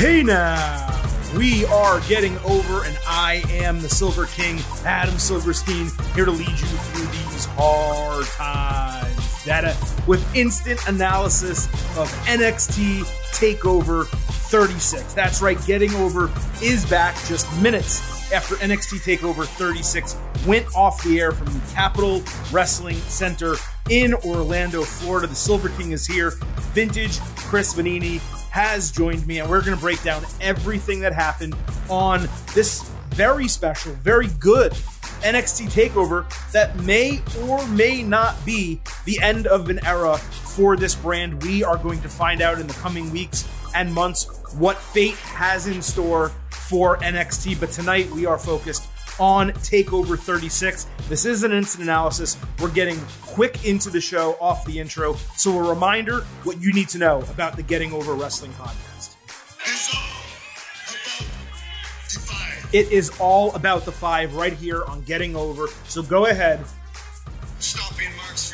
Hey now, we are getting over, and I am the Silver King, Adam Silverstein, here to lead you through these hard times. Data with instant analysis of NXT TakeOver 36. That's right, Getting Over is back just minutes after NXT TakeOver 36 went off the air from the Capitol Wrestling Center in Orlando, Florida. The Silver King is here. Vintage Chris Vannini has joined me, and we're going to break down everything that happened on this very special, very good NXT takeover that may or may not be the end of an era for this brand. We are going to find out in the coming weeks and months what fate has in store for NXT. But tonight we are focused on TakeOver 36. This is an instant analysis. We're getting quick into the show off the intro. So, a reminder what you need to know about the Getting Over Wrestling podcast. It is all about the five right here on Getting Over. So, go ahead. Stop being marks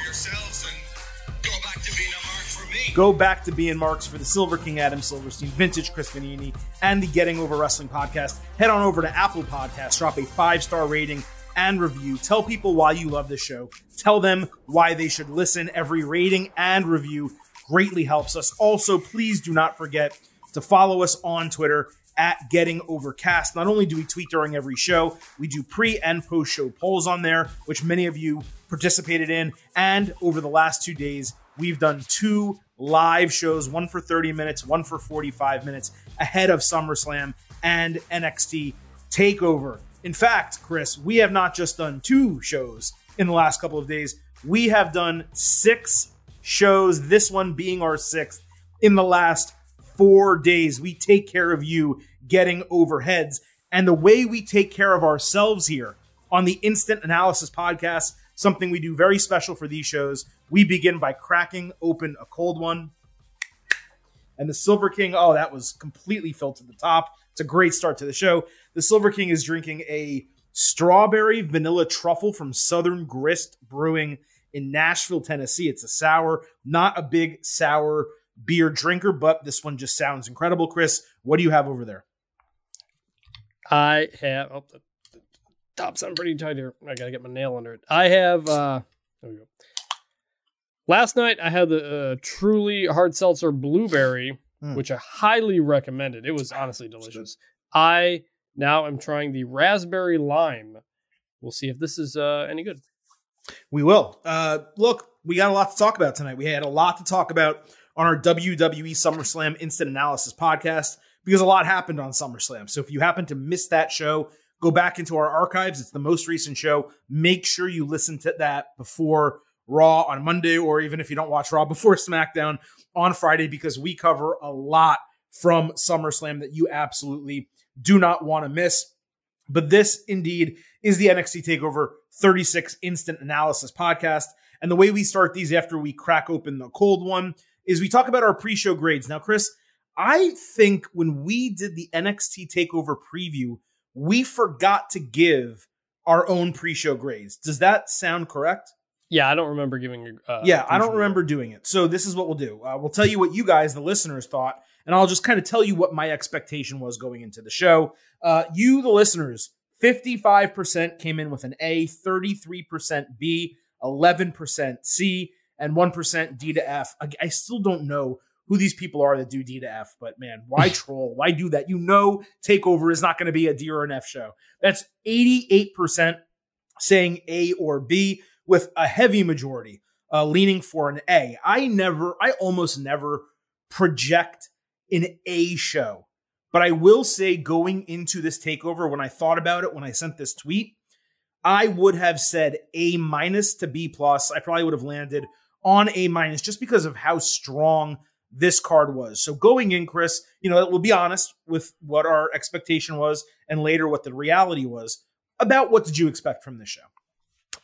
Go back to being marks for the Silver King Adam Silverstein, Vintage Chris Vannini, and the Getting Over Wrestling podcast. Head on over to Apple Podcasts, drop a five star rating and review. Tell people why you love the show. Tell them why they should listen. Every rating and review greatly helps us. Also, please do not forget to follow us on Twitter at Getting Overcast. Not only do we tweet during every show, we do pre and post show polls on there, which many of you participated in. And over the last two days, we've done two live shows, one for 30 minutes, one for 45 minutes ahead of SummerSlam and NXT TakeOver. In fact, Chris, we have not just done two shows in the last couple of days, we have done six shows, this one being our sixth in the last four days. We take care of you getting overheads. And the way we take care of ourselves here on the Instant Analysis Podcast, something we do very special for these shows, we begin by cracking open a cold one. And the Silver King, oh, that was completely filled to the top. It's a great start to the show. The Silver King is drinking a strawberry vanilla truffle from Southern Grist Brewing in Nashville, Tennessee. It's a sour, not a big sour beer drinker, but this one just sounds incredible. Chris, what do you have over there? I have oh, the, top's on pretty tight here. I gotta get my nail under it. I have uh there we go. Last night I had the uh, truly hard seltzer blueberry, Mm. which I highly recommended. It was honestly delicious. I now am trying the raspberry lime. We'll see if this is uh, any good. We will. Uh, look, we got a lot to talk about tonight. We had a lot to talk about on our WWE SummerSlam Instant Analysis podcast because a lot happened on SummerSlam. So if you happen to miss that show, go back into our archives. It's the most recent show. Make sure you listen to that before Raw on Monday, or even if you don't watch Raw before SmackDown on Friday, because we cover a lot from SummerSlam that you absolutely do not want to miss. But this indeed is the NXT TakeOver 36 Instant Analysis podcast. And the way we start these after we crack open the cold one is we talk about our pre show grades. Now, Chris, I think when we did the NXT TakeOver preview, we forgot to give our own pre show grades. Does that sound correct? Yeah, I don't remember giving. Uh, yeah, I don't remember doing it. So this is what we'll do. Uh, we'll tell you what you guys, the listeners, thought, and I'll just kind of tell you what my expectation was going into the show. Uh, you, the listeners, 55% came in with an A, 33% B, 11% C, and 1% D to F. I, I still don't know who these people are that do D to F, but man, why troll? Why do that? You know, Takeover is not going to be a D or an F show. That's 88% saying A or B, with a heavy majority uh, leaning for an A. I never, I almost never project an A show. But I will say, going into this takeover, when I thought about it, when I sent this tweet, I would have said A minus to B plus. I probably would have landed on A minus just because of how strong this card was. So going in, Chris, you know, we'll be honest with what our expectation was and later what the reality was. About what did you expect from this show?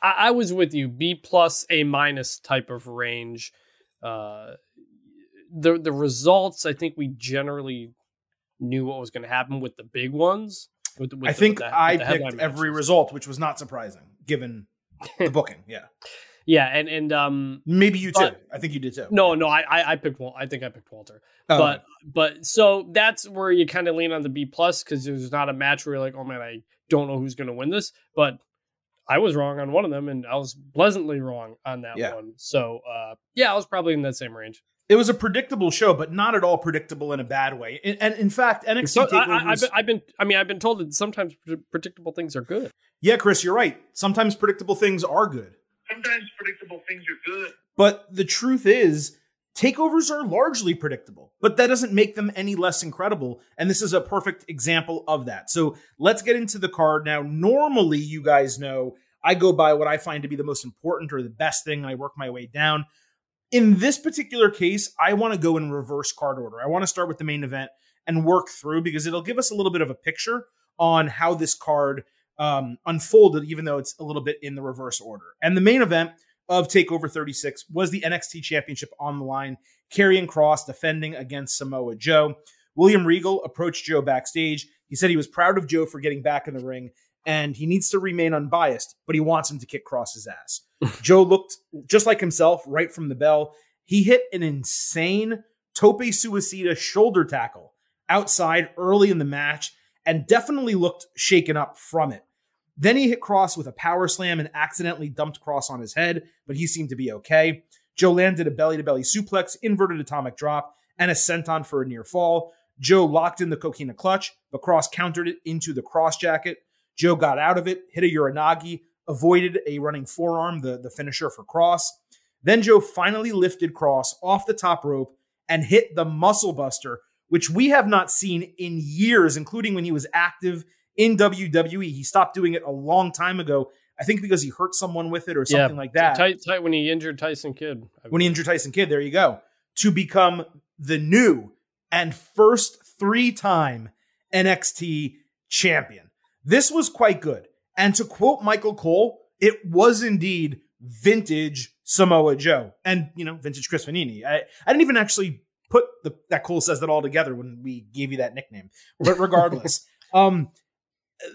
I, I was with you. B plus, A minus type of range. Uh, the the results, I think we generally knew what was going to happen with the big ones. With, the- with I the- think the- I with the headline picked every result, which was not surprising given the booking. Yeah. Yeah, and and um, Maybe you too. But- I think you did too. no, no, I I, I picked Wal- I think I picked Walter. Oh, but but so that's where you kind of lean on the B plus because there's not a match where you're like, oh man, I don't know who's going to win this. But I was wrong on one of them, and I was pleasantly wrong on that Yeah. one. So uh, yeah, I was probably in that same range. it was a predictable show, but not at all predictable in a bad way. And, and in fact, NXT So I, Takeovers. I, I've, been, I've been, I mean, I've been told that sometimes predictable things are good. yeah, Chris, you're right. Sometimes predictable things are good. Sometimes predictable things are good. But the truth is, takeovers are largely predictable, but that doesn't make them any less incredible. And this is a perfect example of that. So let's get into the card. Now, normally, you guys know I go by what I find to be the most important or the best thing, and I work my way down. In this particular case, I want to go in reverse card order. I want to start with the main event and work through because it'll give us a little bit of a picture on how this card um, unfolded, even though it's a little bit in the reverse order. And the main event of Takeover 36 was the NXT Championship on the line. Karrion Kross defending against Samoa Joe. William Regal approached Joe backstage. He said he was proud of Joe for getting back in the ring and he needs to remain unbiased, but he wants him to kick Kross's ass. Joe looked just like himself right from the bell. He hit an insane tope suicida shoulder tackle outside early in the match and definitely looked shaken up from it. Then he hit Kross with a power slam and accidentally dumped Kross on his head, but he seemed to be okay. Joe landed a belly to belly suplex, inverted atomic drop, and a senton for a near fall. Joe locked in the coquina clutch, but Kross countered it into the Kross jacket. Joe got out of it, hit a uranage, avoided a running forearm, the, the finisher for Kross. Then Joe finally lifted Kross off the top rope and hit the muscle buster, which we have not seen in years, including when he was active in WWE. He stopped doing it a long time ago. I think because he hurt someone with it or something like that. Tight, tight when he injured Tyson Kidd. When he injured Tyson Kidd, there you go. To become the new and first three time NXT champion. This was quite good. And to quote Michael Cole, it was indeed vintage Samoa Joe and, you know, vintage Chris Vannini. I, I didn't even actually put the, that Cole says that all together when we gave you that nickname. But regardless, um,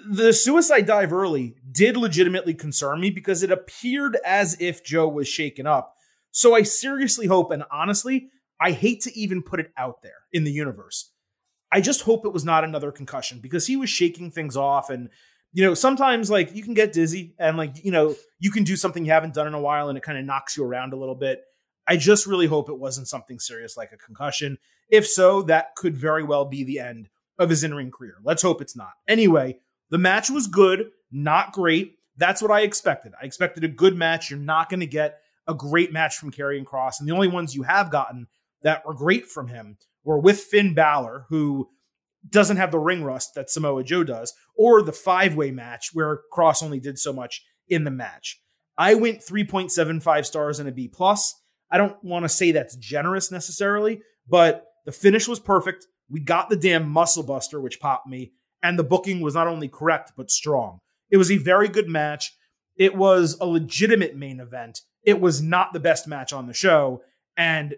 the suicide dive early did legitimately concern me because it appeared as if Joe was shaken up. So I seriously hope, and honestly, I hate to even put it out there in the universe. I just hope it was not another concussion because he was shaking things off. And, you know, sometimes like you can get dizzy and like, you know, you can do something you haven't done in a while and it kind of knocks you around a little bit. I just really hope it wasn't something serious like a concussion. If so, that could very well be the end of his in ring career. Let's hope it's not. Anyway, the match was good, not great. That's what I expected. I expected a good match. You're not going to get a great match from Karrion Kross. And the only ones you have gotten that were great from him were with Finn Balor, who doesn't have the ring rust that Samoa Joe does, or the five way match where Kross only did so much in the match. I went 3.75 stars and a B plus. I don't want to say that's generous necessarily, but the finish was perfect. We got the damn muscle buster, which popped me, and the booking was not only correct but strong. It was a very good match. It was a legitimate main event. It was not the best match on the show, and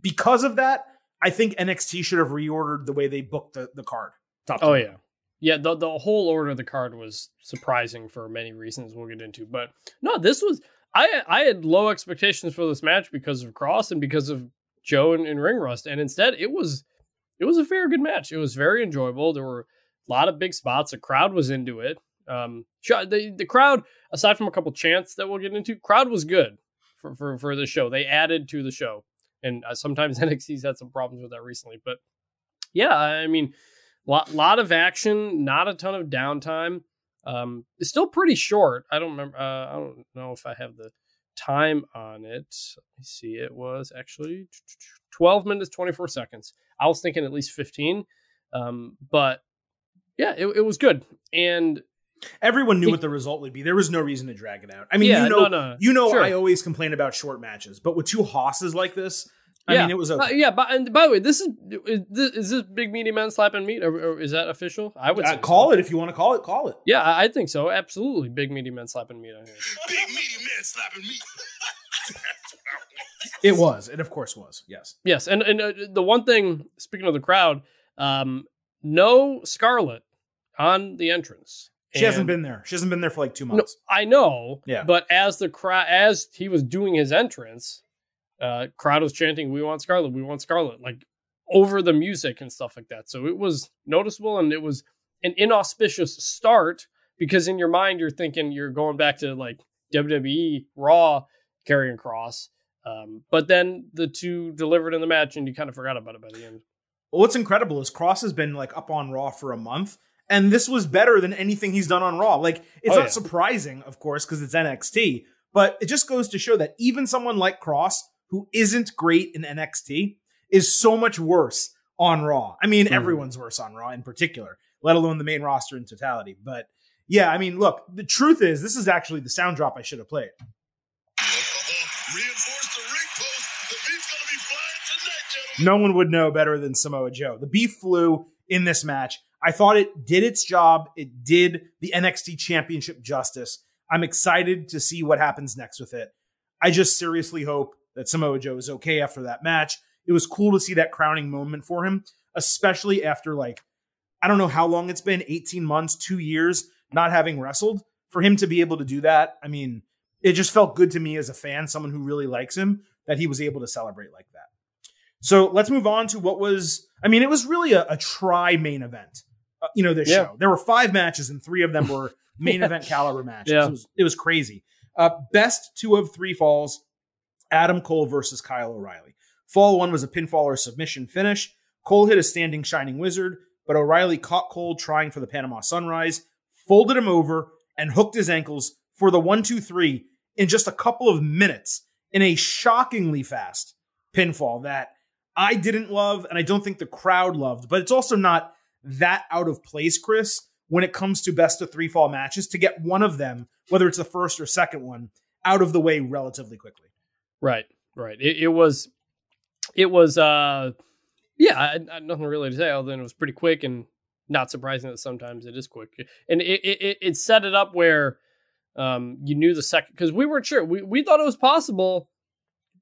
because of that, I think NXT should have reordered the way they booked the, the card. Top Oh yeah, yeah. The the whole order of the card was surprising for many reasons we'll get into. But no, this was I I had low expectations for this match because of Kross and because of Joe and, and Ring Rust, and instead it was it was a fair good match. It was very enjoyable. There were a lot of big spots. The crowd was into it. Um, the the crowd, aside from a couple chants that we'll get into, crowd was good for for for the show. They added to the show, and uh, sometimes NXT's had some problems with that recently. But yeah, I mean, lot lot of action, not a ton of downtime. Um, it's still pretty short. I don't remember. Uh, I don't know if I have the time on it. Let me see. It was actually twelve minutes twenty four seconds. I was thinking at least fifteen, um, but yeah, it, it was good. And Everyone knew It- what the result would be. There was no reason to drag it out. I mean, yeah, you know, no, no, you know, sure. I always complain about short matches, but with two hosses like this, I Yeah. mean, it was Uh, okay. yeah, but and by the way, this is is this, is this big meaty man slapping meat, or, or is that official? I would Uh, say call so. it if you want to call it. Call it. Yeah, I I think so. Absolutely, big meaty man slapping meat on here. Big meaty man slapping me. That's what I want. It was. It of course was. Yes. Yes, and and uh, the one thing, speaking of the crowd, um, no Scarlet on the entrance. She hasn't been there. She hasn't been there for like two No, months. I know. Yeah. But as the crowd, as he was doing his entrance, uh, crowd was chanting, "We want Scarlet, we want Scarlet!" Like over the music and stuff like that. So it was noticeable, and it was an inauspicious start because in your mind you're thinking you're going back to like WWE Raw Karrion Kross. Um, but then the two delivered in the match, and you kind of forgot about it by the end. What's incredible is Kross has been like up on Raw for a month, and this was better than anything he's done on Raw. Like it's Oh, not yeah. surprising, of course, because it's NXT, but it just goes to show that even someone like Kross, who isn't great in NXT, is so much worse on Raw. I mean, Mhm. everyone's worse on Raw in particular, let alone the main roster in totality. But yeah, I mean, look, the truth is, this is actually the sound drop I should have played. No one would know better than Samoa Joe. The beef flew in this match. I thought it did its job. It did the NXT championship justice. I'm excited to see what happens next with it. I just seriously hope that Samoa Joe is okay after that match. It was cool to see that crowning moment for him, especially after like, I don't know how long it's been 18 months, two years not having wrestled. For him to be able to do that, I mean, it just felt good to me as a fan, someone who really likes him, that he was able to celebrate like that. So let's move on to what was, I mean, it was really a, a try main event. Uh, you know, this Yeah. show. There were five matches, and three of them were main event caliber matches. Yeah. It, was, it was crazy. Uh, best two of three falls Adam Cole versus Kyle O'Reilly. Fall one was a pinfall or submission finish. Cole hit a standing Shining Wizard, but O'Reilly caught Cole trying for the Panama Sunrise, folded him over, and hooked his ankles for the one, two, three in just a couple of minutes in a shockingly fast pinfall that I didn't love, and I don't think the crowd loved, but it's also not that out of place, Chris, when it comes to best of three fall matches to get one of them, whether it's the first or second one, out of the way relatively quickly. Right, right. It, it was, it was, uh, yeah, I, I, nothing really to say other than it was pretty quick and not surprising that sometimes it is quick. And it it, it, set it up where um, you knew the second because we weren't sure. We we thought it was possible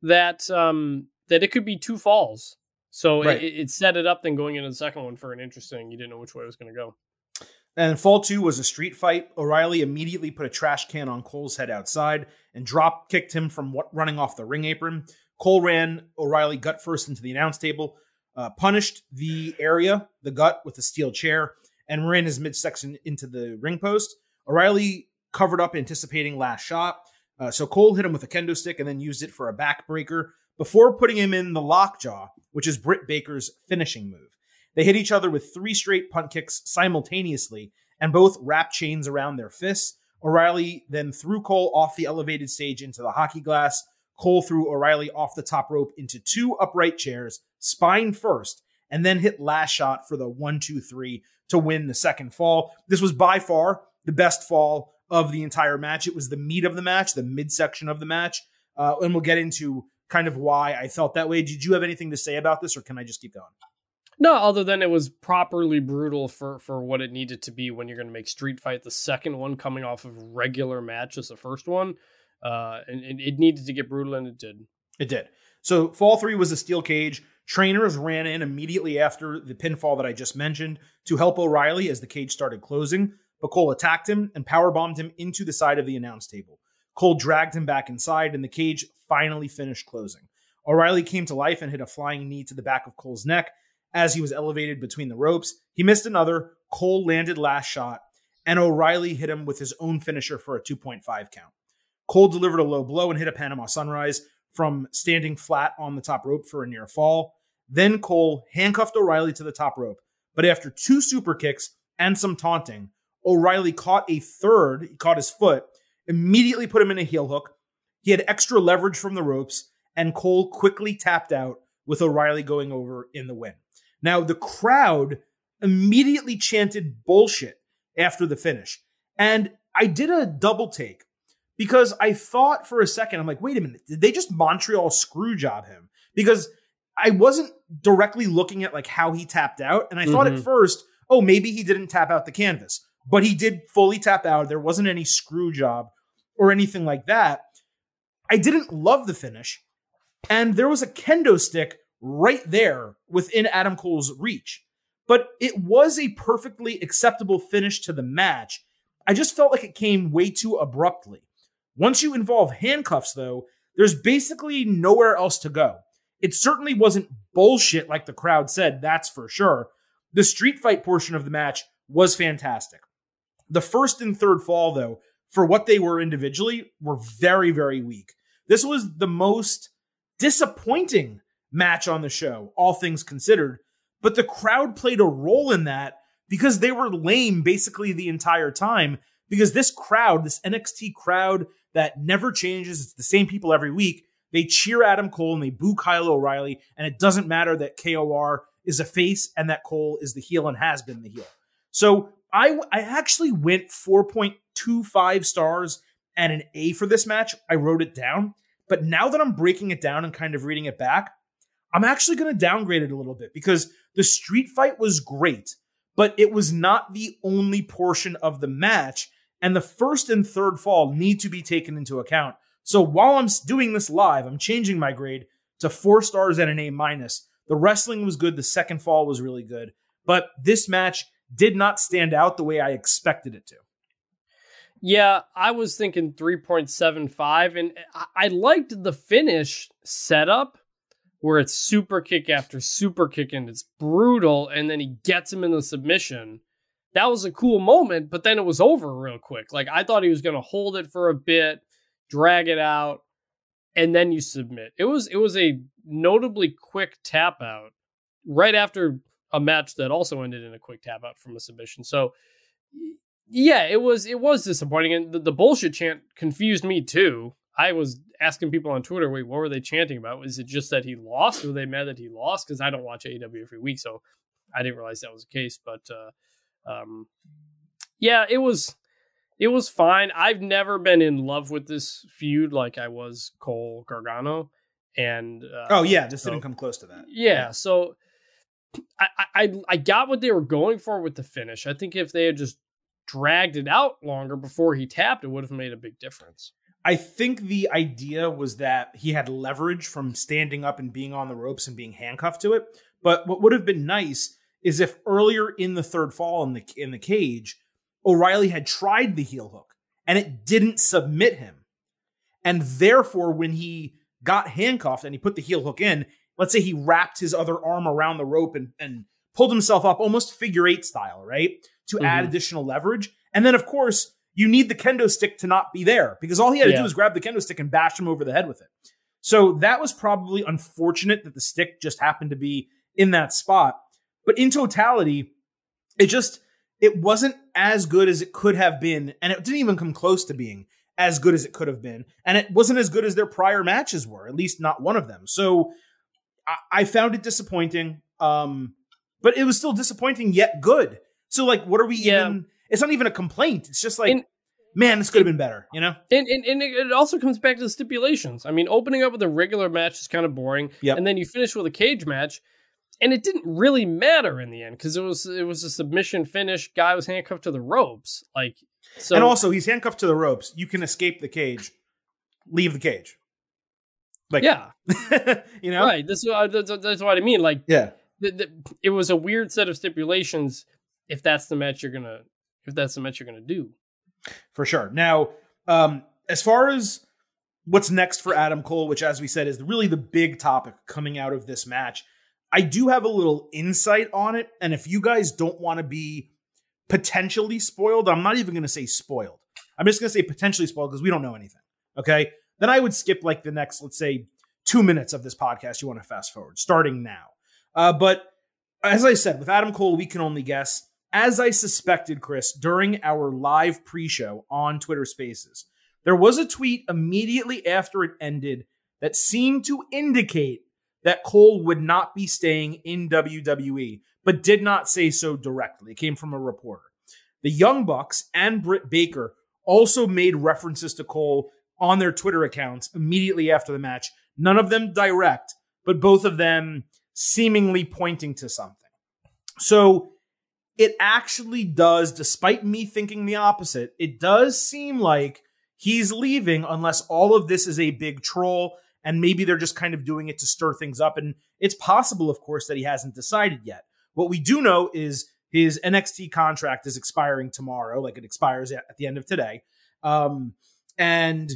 that um that it could be two falls. So Right. it, it set it up then going into the second one for an interesting. You didn't know which way it was going to go. And fall two was a street fight. O'Reilly immediately put a trash can on Cole's head outside and drop kicked him from what, running off the ring apron. Cole ran O'Reilly gut first into the announce table, uh, punished the area, the gut, with a steel chair, and ran his midsection into the ring post. O'Reilly covered up, anticipating last shot. Uh, so Cole hit him with a kendo stick and then used it for a backbreaker before putting him in the lockjaw, which is Britt Baker's finishing move. They hit each other with three straight punt kicks simultaneously and both wrapped chains around their fists. O'Reilly then threw Cole off the elevated stage into the hockey glass. Cole threw O'Reilly off the top rope into two upright chairs, spine first, and then hit last shot for the one, two, three to win the second fall. This was by far the best fall of the entire match. It was the meat of the match, the midsection of the match. Uh, and we'll get into kind of why I felt that way. Did you have anything to say about this, or can I just keep going? No, other than it was properly brutal for for what it needed to be when you're going to make Street Fight the second one coming off of regular match as the first one, uh, and, and it needed to get brutal, and it did. It did. So fall three was a steel cage. Trainers ran in immediately after the pinfall that I just mentioned to help O'Reilly as the cage started closing. But Cole attacked him and powerbombed him into the side of the announce table. Cole dragged him back inside, and the cage finally finished closing. O'Reilly came to life and hit a flying knee to the back of Cole's neck as he was elevated between the ropes. He missed another. Cole landed last shot, and O'Reilly hit him with his own finisher for a 2.5 count. Cole delivered a low blow and hit a Panama Sunrise from standing flat on the top rope for a near fall. Then Cole handcuffed O'Reilly to the top rope. But after two super kicks and some taunting, O'Reilly caught a third, he caught his foot, immediately put him in a heel hook. He had extra leverage from the ropes, and Cole quickly tapped out with O'Reilly going over in the win. Now, the crowd immediately chanted bullshit after the finish. And I did a double take because I thought for a second, I'm like, wait a minute, did they just Montreal screw job him? Because I wasn't directly looking at like how he tapped out. And I thought at Mhm. first, oh, maybe he didn't tap out the canvas, but he did fully tap out. There wasn't any screw job or anything like that. I didn't love the finish. And there was a kendo stick right there within Adam Cole's reach. But it was a perfectly acceptable finish to the match. I just felt like it came way too abruptly. Once you involve handcuffs, though, there's basically nowhere else to go. It certainly wasn't bullshit like the crowd said, that's for sure. The street fight portion of the match was fantastic. The first and third fall, though, for what they were individually, were very, very weak. This was the most disappointing match on the show, all things considered. But the crowd played a role in that because they were lame basically the entire time. Because this crowd, this NXT crowd that never changes, it's the same people every week. They cheer Adam Cole and they boo Kyle O'Reilly, and it doesn't matter that KOR is a face and that Cole is the heel and has been the heel. So I I actually went 4.25 stars and an A for this match. I wrote it down, but now that I'm breaking it down and kind of reading it back, I'm actually going to downgrade it a little bit because the street fight was great, but it was not the only portion of the match. And the first and third fall need to be taken into account. So while I'm doing this live, I'm changing my grade to four stars and an A minus. The wrestling was good. The second fall was really good. But this match did not stand out the way I expected it to. Yeah, I was thinking 3.75, and I liked the finish setup where it's super kick after super kick and it's brutal, and then he gets him in the submission. That was a cool moment, but then it was over real quick. Like I thought he was going to hold it for a bit, drag it out, and then you submit. It was it was a notably quick tap out right after a match that also ended in a quick tap out from a submission. So yeah, it was it was disappointing, and the, the bullshit chant confused me too. I was asking people on Twitter, wait, what were they chanting about? Was it just that he lost? Were they mad that he lost? Because I don't watch AEW every week, so I didn't realize that was the case. But uh, um, yeah, it was it was fine. I've never been in love with this feud like I was Cole Gargano, and uh, oh yeah, this so, didn't come close to that. Yeah, so I, I I got what they were going for with the finish. I think if they had just dragged it out longer before he tapped, it would have made a big difference. I think the idea was that he had leverage from standing up and being on the ropes and being handcuffed to it. But what would have been nice is if earlier in the third fall in the in the cage, O'Reilly had tried the heel hook and it didn't submit him. And therefore, when he got handcuffed and he put the heel hook in, let's say he wrapped his other arm around the rope and, and pulled himself up almost figure eight style, right? To mm-hmm. add additional leverage. And then, of course, you need the kendo stick to not be there because all he had to yeah. do was grab the kendo stick and bash him over the head with it. So that was probably unfortunate that the stick just happened to be in that spot. But in totality, it just it wasn't as good as it could have been, and it didn't even come close to being as good as it could have been. And it wasn't as good as their prior matches were, at least not one of them. So I, I found it disappointing. Um, but it was still disappointing yet good. So like, what are we yeah. even? It's not even a complaint. It's just like, man, this could have been better. You know. And, and and it also comes back to the stipulations. I mean, opening up with a regular match is kind of boring. Yep. and then you finish with a cage match. And it didn't really matter in the end because it was it was a submission finish. Guy was handcuffed to the ropes, like so. And also, he's handcuffed to the ropes. You can escape the cage, leave the cage. Like, yeah, you know, right. This that's, that's what I mean. Like, yeah, the, the, it was a weird set of stipulations. If that's the match you're gonna, if that's the match you're gonna do, for sure. Now, um, as far as what's next for Adam Cole, which, as we said, is really the big topic coming out of this match, I do have a little insight on it. And if you guys don't want to be potentially spoiled, I'm not even going to say spoiled. I'm just going to say potentially spoiled because we don't know anything. Okay. Then I would skip like the next, let's say, two minutes of this podcast. You want to fast forward starting now. Uh, but as I said, with Adam Cole, we can only guess. As I suspected, Chris, during our live pre show on Twitter Spaces, there was a tweet immediately after it ended that seemed to indicate that Cole would not be staying in WWE, but did not say so directly. It came from a reporter. The Young Bucks and Britt Baker also made references to Cole on their Twitter accounts immediately after the match. None of them direct, but both of them seemingly pointing to something. So it actually does, despite me thinking the opposite, it does seem like he's leaving unless all of this is a big troll and maybe they're just kind of doing it to stir things up. And it's possible, of course, that he hasn't decided yet. What we do know is His NXT contract is expiring tomorrow, like it expires at, the end of today. Um, and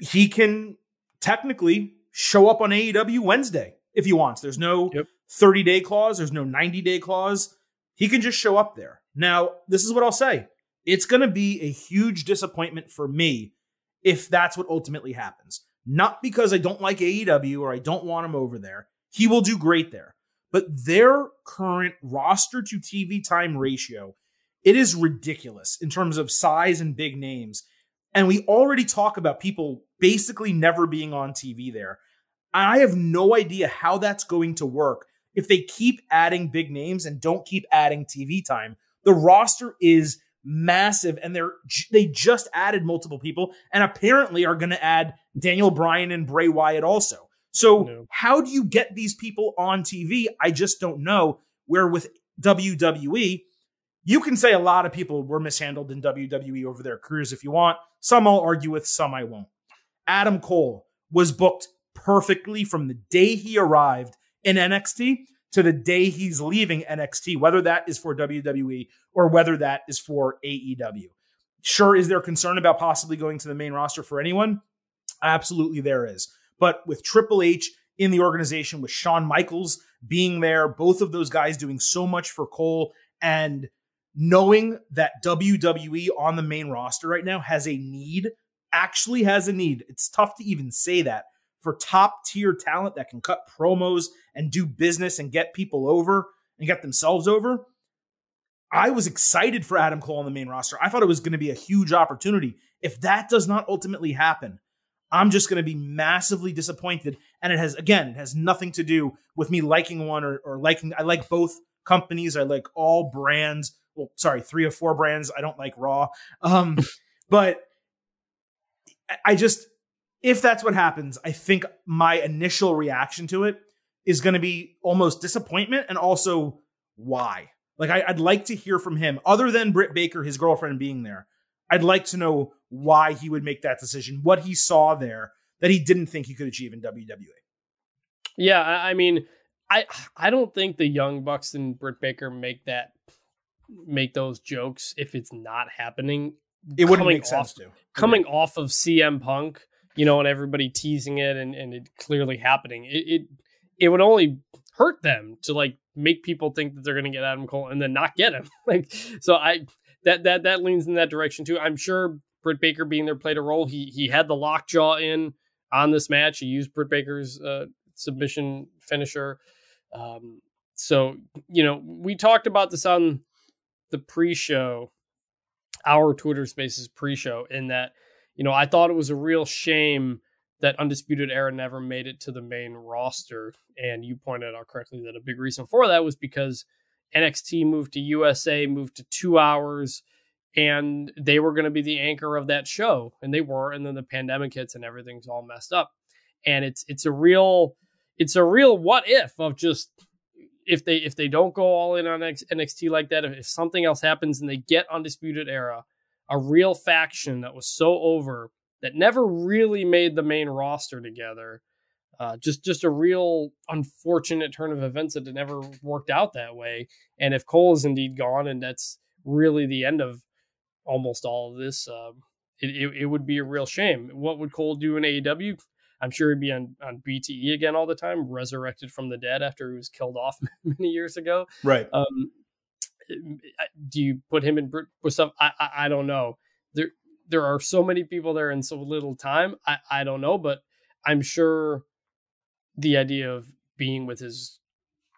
he can technically show up on AEW Wednesday if he wants. There's no Yep. 30 day clause, there's no 90 day clause. He can just show up there. Now, this is what I'll say it's going to be a huge disappointment for me if that's what ultimately happens. Not because I don't like AEW or I don't want him over there. He will do great there. But their current roster to TV time ratio, it is ridiculous in terms of size and big names. And we already talk about people basically never being on TV there. I have no idea how that's going to work if they keep adding big names and don't keep adding TV time. The roster is massive and they're they just added multiple people and apparently are going to add Daniel Bryan and Bray Wyatt also. So No. how do you get these people on TV? I just don't know. Where with WWE, you can say a lot of people were mishandled in WWE over their careers if you want. Some I'll argue with, some I won't. Adam Cole was booked perfectly from the day he arrived in NXT to the day he's leaving NXT, whether that is for WWE or whether that is for AEW. Sure, is there concern about possibly going to the main roster for anyone? Absolutely, there is. But with Triple H in the organization, with Shawn Michaels being there, both of those guys doing so much for Cole, and knowing that WWE on the main roster right now has a need, actually has a need. It's tough to even say that for top tier talent that can cut promos and do business and get people over and get themselves over. I was excited for Adam Cole on the main roster. I thought it was going to be a huge opportunity. If that does not ultimately happen, I'm just going to be massively disappointed. And it has, again, it has nothing to do with me liking one or, or liking. I like both companies. I like all brands. Well, sorry, three or four brands. I don't like Raw. Um, but I- just, if that's what happens, I think my initial reaction to it is going to be almost disappointment and also why. Like, I, I'd like to hear from him, other than Britt Baker, his girlfriend, being there. I'd like to know why he would make that decision, what he saw there that he didn't think he could achieve in. WWE. Yeah, I, I mean, I I don't think the Young Bucks and Britt Baker make that make those jokes if it's not happening. It wouldn't Coming make sense to. Coming off of CM Punk, you know, and everybody teasing it and, and it clearly happening, it, it it would only hurt them to like make people think that they're going to get Adam Cole and then not get him. like, so I that that that leans in that direction too. I'm sure Britt Baker being there played a role. He he had the lockjaw in on this match. He used Britt Baker's uh, submission finisher. Um, so you know, we talked about this on the pre-show, our Twitter Spaces pre-show, in that you know I thought it was a real shame that Undisputed Era never made it to the main roster, and you pointed out correctly that a big reason for that was because NXT moved to USA, moved to two hours, and they were going to be the anchor of that show, and they were, and then the pandemic hits and everything's all messed up, and it's it's a real it's a real what if of just if they if they don't go all in on NXT like that, if, if something else happens and they get Undisputed Era, a real faction that was so over that never really made the main roster together. Uh, just just a real unfortunate turn of events that it never worked out that way. And if Cole is indeed gone, and that's really the end of almost all of this, um, it, it it would be a real shame. What would Cole do in AEW? I'm sure he'd be on, on BTE again all the time, resurrected from the dead after he was killed off many years ago. Right. Um, do you put him in stuff? I, I I don't know. There there are so many people there in so little time. I I don't know, but I'm sure the idea of being with his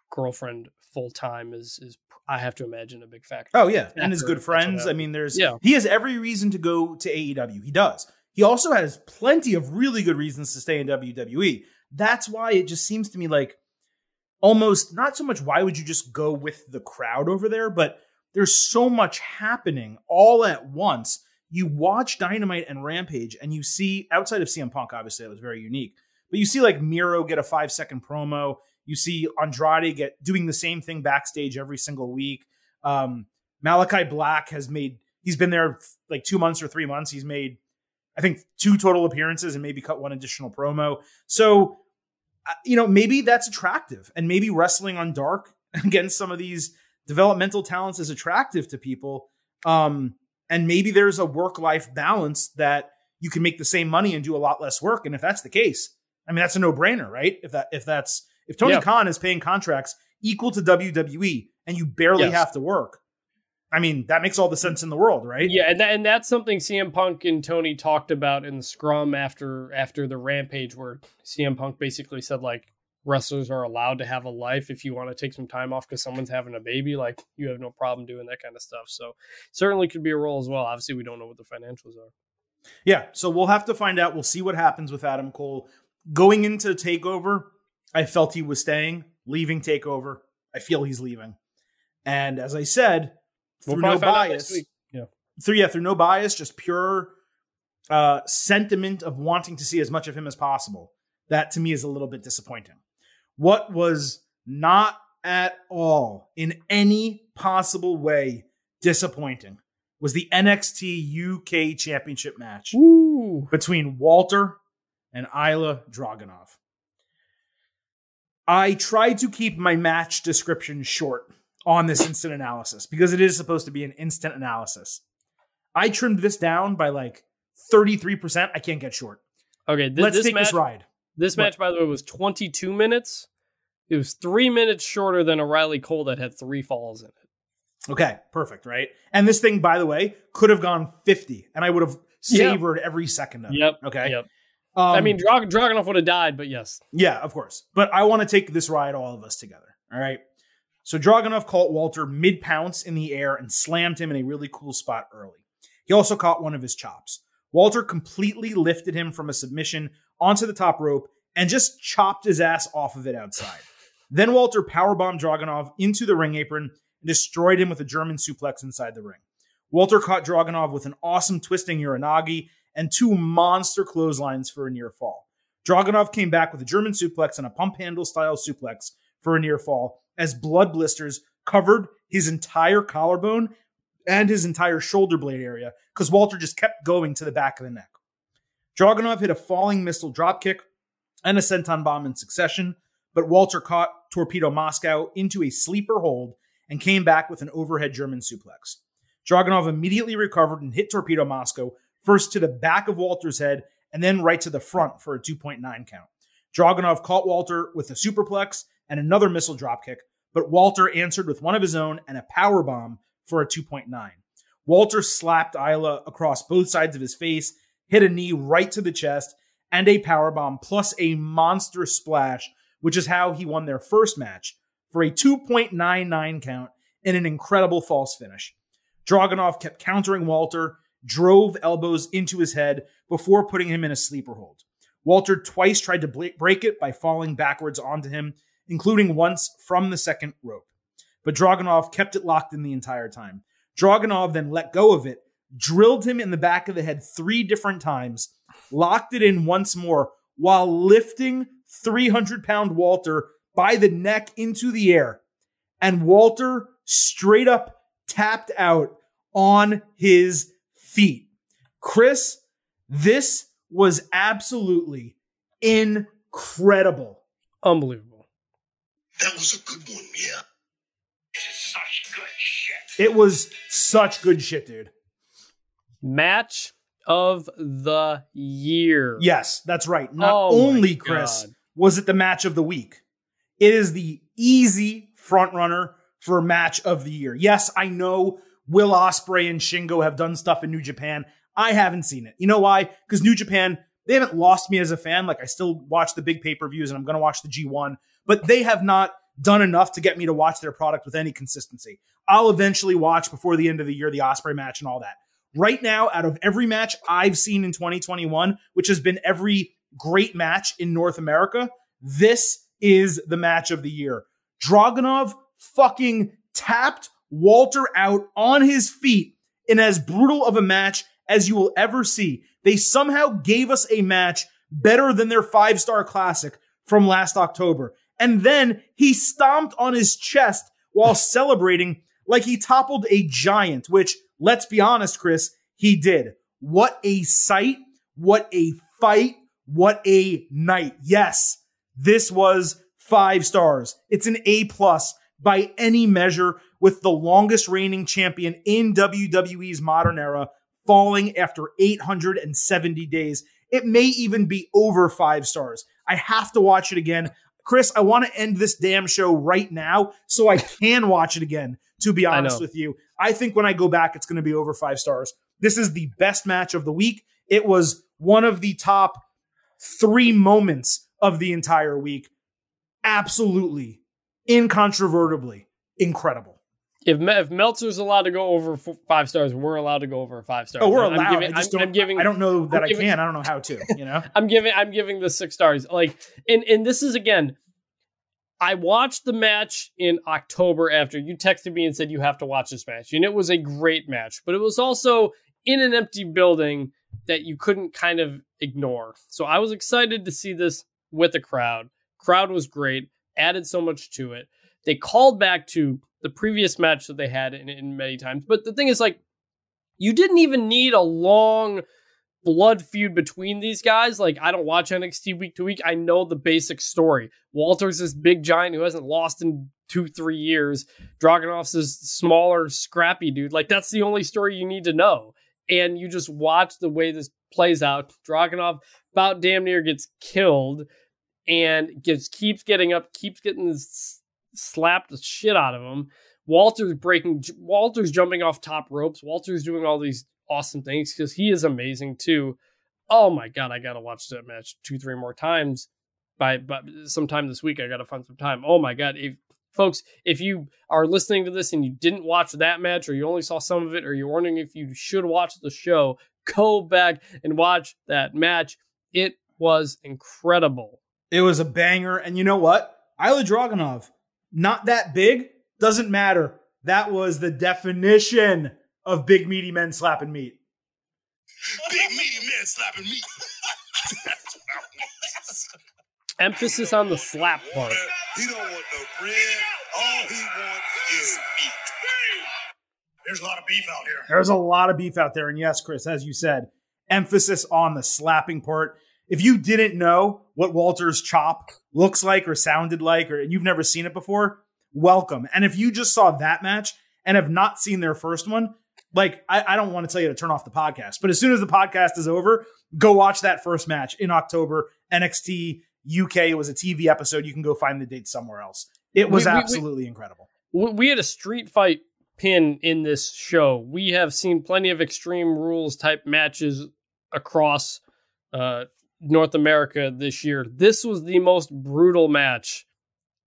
girlfriend full time is is I have to imagine a big factor. Oh yeah, and his good friends. I mean, there's Yeah. he has every reason to go to AEW. He does. He also has plenty of really good reasons to stay in WWE. That's why it just seems to me like almost not so much why would you just go with the crowd over there, but there's so much happening all at once. You watch Dynamite and Rampage, and you see outside of CM Punk, obviously that was very unique, but you see like Miro get a five second promo. You see Andrade get doing the same thing backstage every single week. Um, Malakai Black has made he's been there like two months or three months. He's made I think two total appearances and maybe cut one additional promo. So uh, you know maybe that's attractive, and maybe wrestling on dark against some of these developmental talents is attractive to people. Um, and maybe there's a work life balance that you can make the same money and do a lot less work. And if that's the case, I mean, that's a no brainer, right? If that, if that's, if Tony Yeah. Khan is paying contracts equal to WWE and you barely Yes. have to work, I mean, that makes all the sense in the world, right? Yeah, and that, and that's something CM Punk and Tony talked about in the scrum after after the Rampage, where CM Punk basically said like wrestlers are allowed to have a life if you want to take some time off because someone's having a baby. Like you have no problem doing that kind of stuff. So certainly could be a role as well. Obviously, we don't know what the financials are. Yeah, so we'll have to find out. We'll see what happens with Adam Cole. Going into Takeover, I felt he was staying. Leaving Takeover, I feel he's leaving. And as I said, We'll through no probably find out next bias. Yeah. through yeah, through no bias, just pure uh, sentiment of wanting to see as much of him as possible. That to me is a little bit disappointing. What was not at all in any possible way disappointing was the NXT UK Championship match Ooh. between Walter and Ilja Dragunov. I tried to keep my match description short on this instant analysis because it is supposed to be an instant analysis. I trimmed this down by like 33%. I can't get short. Okay, th- Let's this take match. this ride. This What? match, by the way, was 22 minutes. It was three minutes shorter than O'Reilly Cole that had three falls in it. Okay, perfect, right? And this thing, by the way, could have gone 50 and I would have savored every second of it. Yep. Okay. Yep. Um, I mean, Drag- Dragunov would have died, but yes. Yeah, of course. But I want to take this ride, all of us together. All right. So Dragunov caught Walter mid pounce in the air and slammed him in a really cool spot early. He also caught one of his chops. Walter completely lifted him from a submission onto the top rope and just chopped his ass off of it outside. Then Walter powerbombed Dragunov into the ring apron and destroyed him with a German suplex inside the ring. Walter caught Dragunov with an awesome twisting uranage and two monster clotheslines for a near fall. Dragunov came back with a German suplex and a pump handle style suplex for a near fall as blood blisters covered his entire collarbone and his entire shoulder blade area because Walter just kept going to the back of the neck. Dragunov hit a falling missile dropkick and a senton bomb in succession, but Walter caught Torpedo Moscow into a sleeper hold and came back with an overhead German suplex. Dragunov immediately recovered and hit Torpedo Moscow first to the back of Walter's head and then right to the front for a 2.9 count. Dragunov caught Walter with a superplex and another missile dropkick, but Walter answered with one of his own and a power bomb for a 2.9. Walter slapped Ilja across both sides of his face, hit a knee right to the chest, and a power bomb plus a monster splash, which is how he won their first match for a 2.99 count in an incredible false finish. Dragunov kept countering Walter, drove elbows into his head before putting him in a sleeper hold. Walter twice tried to break it by falling backwards onto him, including once from the second rope. But Dragunov kept it locked in the entire time. Dragunov then let go of it, drilled him in the back of the head three different times, locked it in once more while lifting 300 pound Walter by the neck into the air. And Walter straight up tapped out on his feet. Chris, this was absolutely incredible. Unbelievable. That was a good one, yeah. Such good shit. It was such good shit, dude. Match of the year. Yes, that's right. Not Oh only, Chris, God. was it the match of the week, it is the easy front runner for match of the year. Yes, I know Will Ospreay and Shingo have done stuff in New Japan. I haven't seen it. You know why? Because New Japan, they haven't lost me as a fan. Like I still watch the big pay-per-views and I'm going to watch the G1, but they have not done enough to get me to watch their product with any consistency. I'll eventually watch before the end of the year the Ospreay match and all that. Right now, out of every match I've seen in 2021, which has been every great match in North America, this is the match of the year. Dragunov fucking tapped Walter out on his feet in as brutal of a match as you will ever see. They somehow gave us a match better than their five star classic from last October. And then he stomped on his chest while celebrating like he toppled a giant, which, let's be honest, Chris, he did. What a sight. What a fight. What a night. Yes, this was five stars. It's an A plus by any measure with the longest reigning champion in WWE's modern era falling after 870 days. It may even be over five stars. I have to watch it again. Chris, I want to end this damn show right now so I can watch it again, to be honest with you. I think when I go back, it's going to be over five stars. This is the best match of the week. It was one of the top three moments of the entire week. Absolutely, incontrovertibly incredible. If if Meltzer's allowed to go over five stars, we're allowed to go over five stars. Oh, we're allowed. I'm giving, I just I'm, don't, I'm giving. I don't know that giving, I can. I don't know how to. You know. I'm giving. I'm giving the six stars. Like, and and this is again. I watched the match in October after you texted me and said you have to watch this match, and it was a great match. But it was also in an empty building that you couldn't kind of ignore. So I was excited to see this with a crowd. Crowd was great. Added so much to it. They called back to the previous match that they had in, in many times. But the thing is, like, you didn't even need a long blood feud between these guys. Like, I don't watch NXT week to week. I know the basic story. Walter's this big giant who hasn't lost in two, three years. Dragunov's this smaller, scrappy dude. Like, that's the only story you need to know. And you just watch the way this plays out. Dragunov about damn near gets killed and gets keeps getting up, keeps getting this slapped the shit out of him. Walter's breaking, Walter's jumping off top ropes. Walter's doing all these awesome things because he is amazing too. Oh my god, I gotta watch that match two, three more times. By, by sometime this week, I gotta find some time. Oh my god, if folks, if you are listening to this and you didn't watch that match, or you only saw some of it, or you're wondering if you should watch the show, go back and watch that match. It was incredible. It was a banger, and you know what? Ilja Dragunov not that big, doesn't matter. That was the definition of big meaty men slapping meat. Big meaty men slapping meat. Emphasis on the slap part. He don't want no bread. All he wants is meat. There's a lot of beef out here. There's a lot of beef out there. And yes, Chris, as you said, emphasis on the slapping part. If you didn't know what Walter's chop looks like or sounded like, or you've never seen it before, welcome. And if you just saw that match and have not seen their first one, like I, I don't want to tell you to turn off the podcast, but as soon as the podcast is over, go watch that first match in October. NXT UK. It was a TV episode. You can go find the date somewhere else. It was we, absolutely we, we, incredible. We had a street fight pin in this show. We have seen plenty of extreme rules type matches across uh, North America this year. This was the most brutal match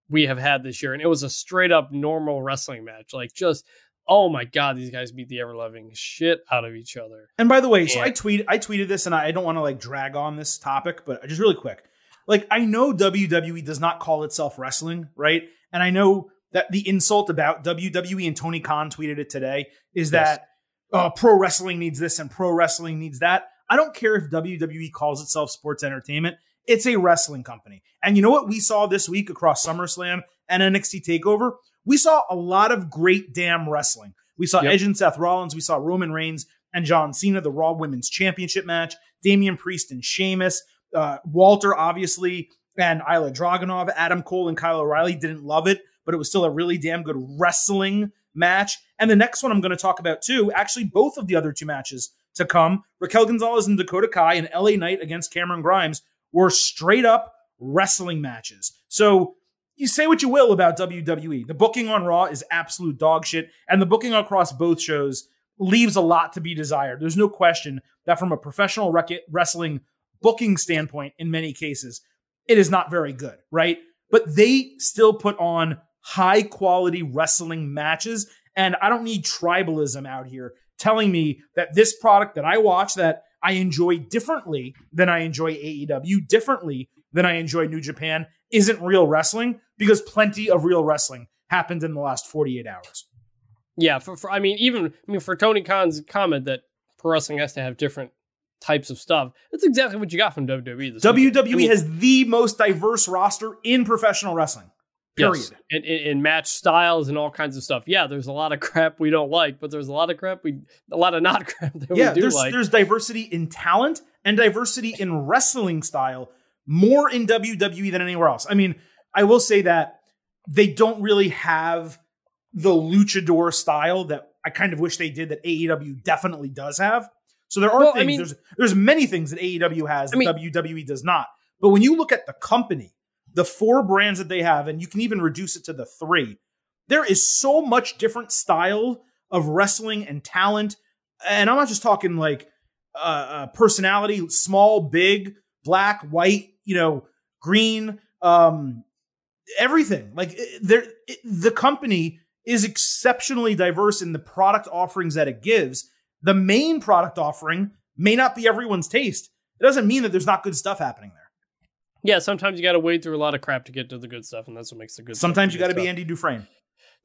we have had this year, and it was a straight up normal wrestling match. Like just oh my god, these guys beat the ever loving shit out of each other. And by the way, and, so I tweet I tweeted this, and I don't want to like drag on this topic, but just really quick, like I know WWE does not call itself wrestling, right? And I know that the insult about WWE and Tony Khan tweeted it today is yes. that uh, pro wrestling needs this and pro wrestling needs that. I don't care if WWE calls itself sports entertainment. It's a wrestling company. And you know what we saw this week across SummerSlam and NXT TakeOver? We saw a lot of great damn wrestling. We saw yep. Edge and Seth Rollins. We saw Roman Reigns and John Cena, the Raw Women's Championship match. Damian Priest and Sheamus. Uh, Walter, obviously, and Ilja Dragunov. Adam Cole and Kyle O'Reilly didn't love it, but it was still a really damn good wrestling match. And the next one I'm going to talk about too, actually, both of the other two matches to come. Raquel Gonzalez and Dakota Kai and LA Knight against Cameron Grimes were straight up wrestling matches. So you say what you will about WWE. The booking on Raw is absolute dog shit, and the booking across both shows leaves a lot to be desired. There's no question that from a professional rec- wrestling booking standpoint, in many cases, it is not very good, right? But they still put on high quality wrestling matches. And I don't need tribalism out here telling me that this product that I watch that I enjoy differently than I enjoy AEW, differently than I enjoy New Japan, isn't real wrestling because plenty of real wrestling happened in the last 48 hours. Yeah, for, for I mean, even I mean for Tony Khan's comment that pro wrestling has to have different types of stuff. That's exactly what you got from WWE. WWE I mean, has the most diverse roster in professional wrestling. Period. Yes. In, match styles and all kinds of stuff. Yeah, there's a lot of crap we don't like, but there's a lot of crap we, a lot of not crap that yeah, we do there's, like. There's diversity in talent and diversity in wrestling style more in WWE than anywhere else. I mean, I will say that they don't really have the luchador style that I kind of wish they did that AEW definitely does have. So there are Well, I things mean- there's there's many things that AEW has that I mean- WWE does not. But when you look at the company, the four brands that they have, and you can even reduce it to the three, there is so much different style of wrestling and talent. And I'm not just talking like uh, uh, personality, small, big, black, white, you know, green, um, everything. Like there, the company is exceptionally diverse in the product offerings that it gives. The main product offering may not be everyone's taste. It doesn't mean that there's not good stuff happening there. Yeah, sometimes you got to wade through a lot of crap to get to the good stuff, and that's what makes the good. Sometimes you got to be. Andy Dufresne.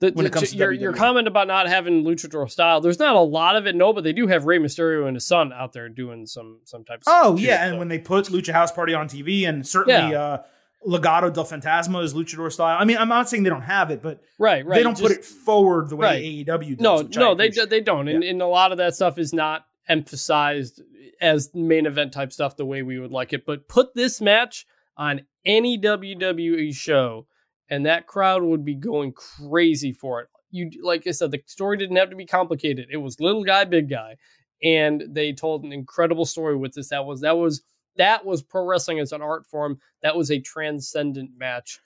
The, when it comes to your, WWE. your comment about not having luchador style, there's not a lot of it, no, but they do have Rey Mysterio and his son out there doing some some type of Oh yeah, and so- when they put Lucha House Party on TV, and certainly Yeah. uh, Legado del Fantasma is luchador style. I mean, I'm not saying they don't have it, but right, right, they don't put it forward the way Right. AEW does. No, no, they appreciate. they don't, and, and a lot of that stuff is not emphasized as main event type stuff the way we would like it. But put this match on any WWE show, and that crowd would be going crazy for it. You like I said, the story didn't have to be complicated. It was little guy, big guy, and they told an incredible story with this. That was that was that was pro wrestling as an art form. That was a transcendent match,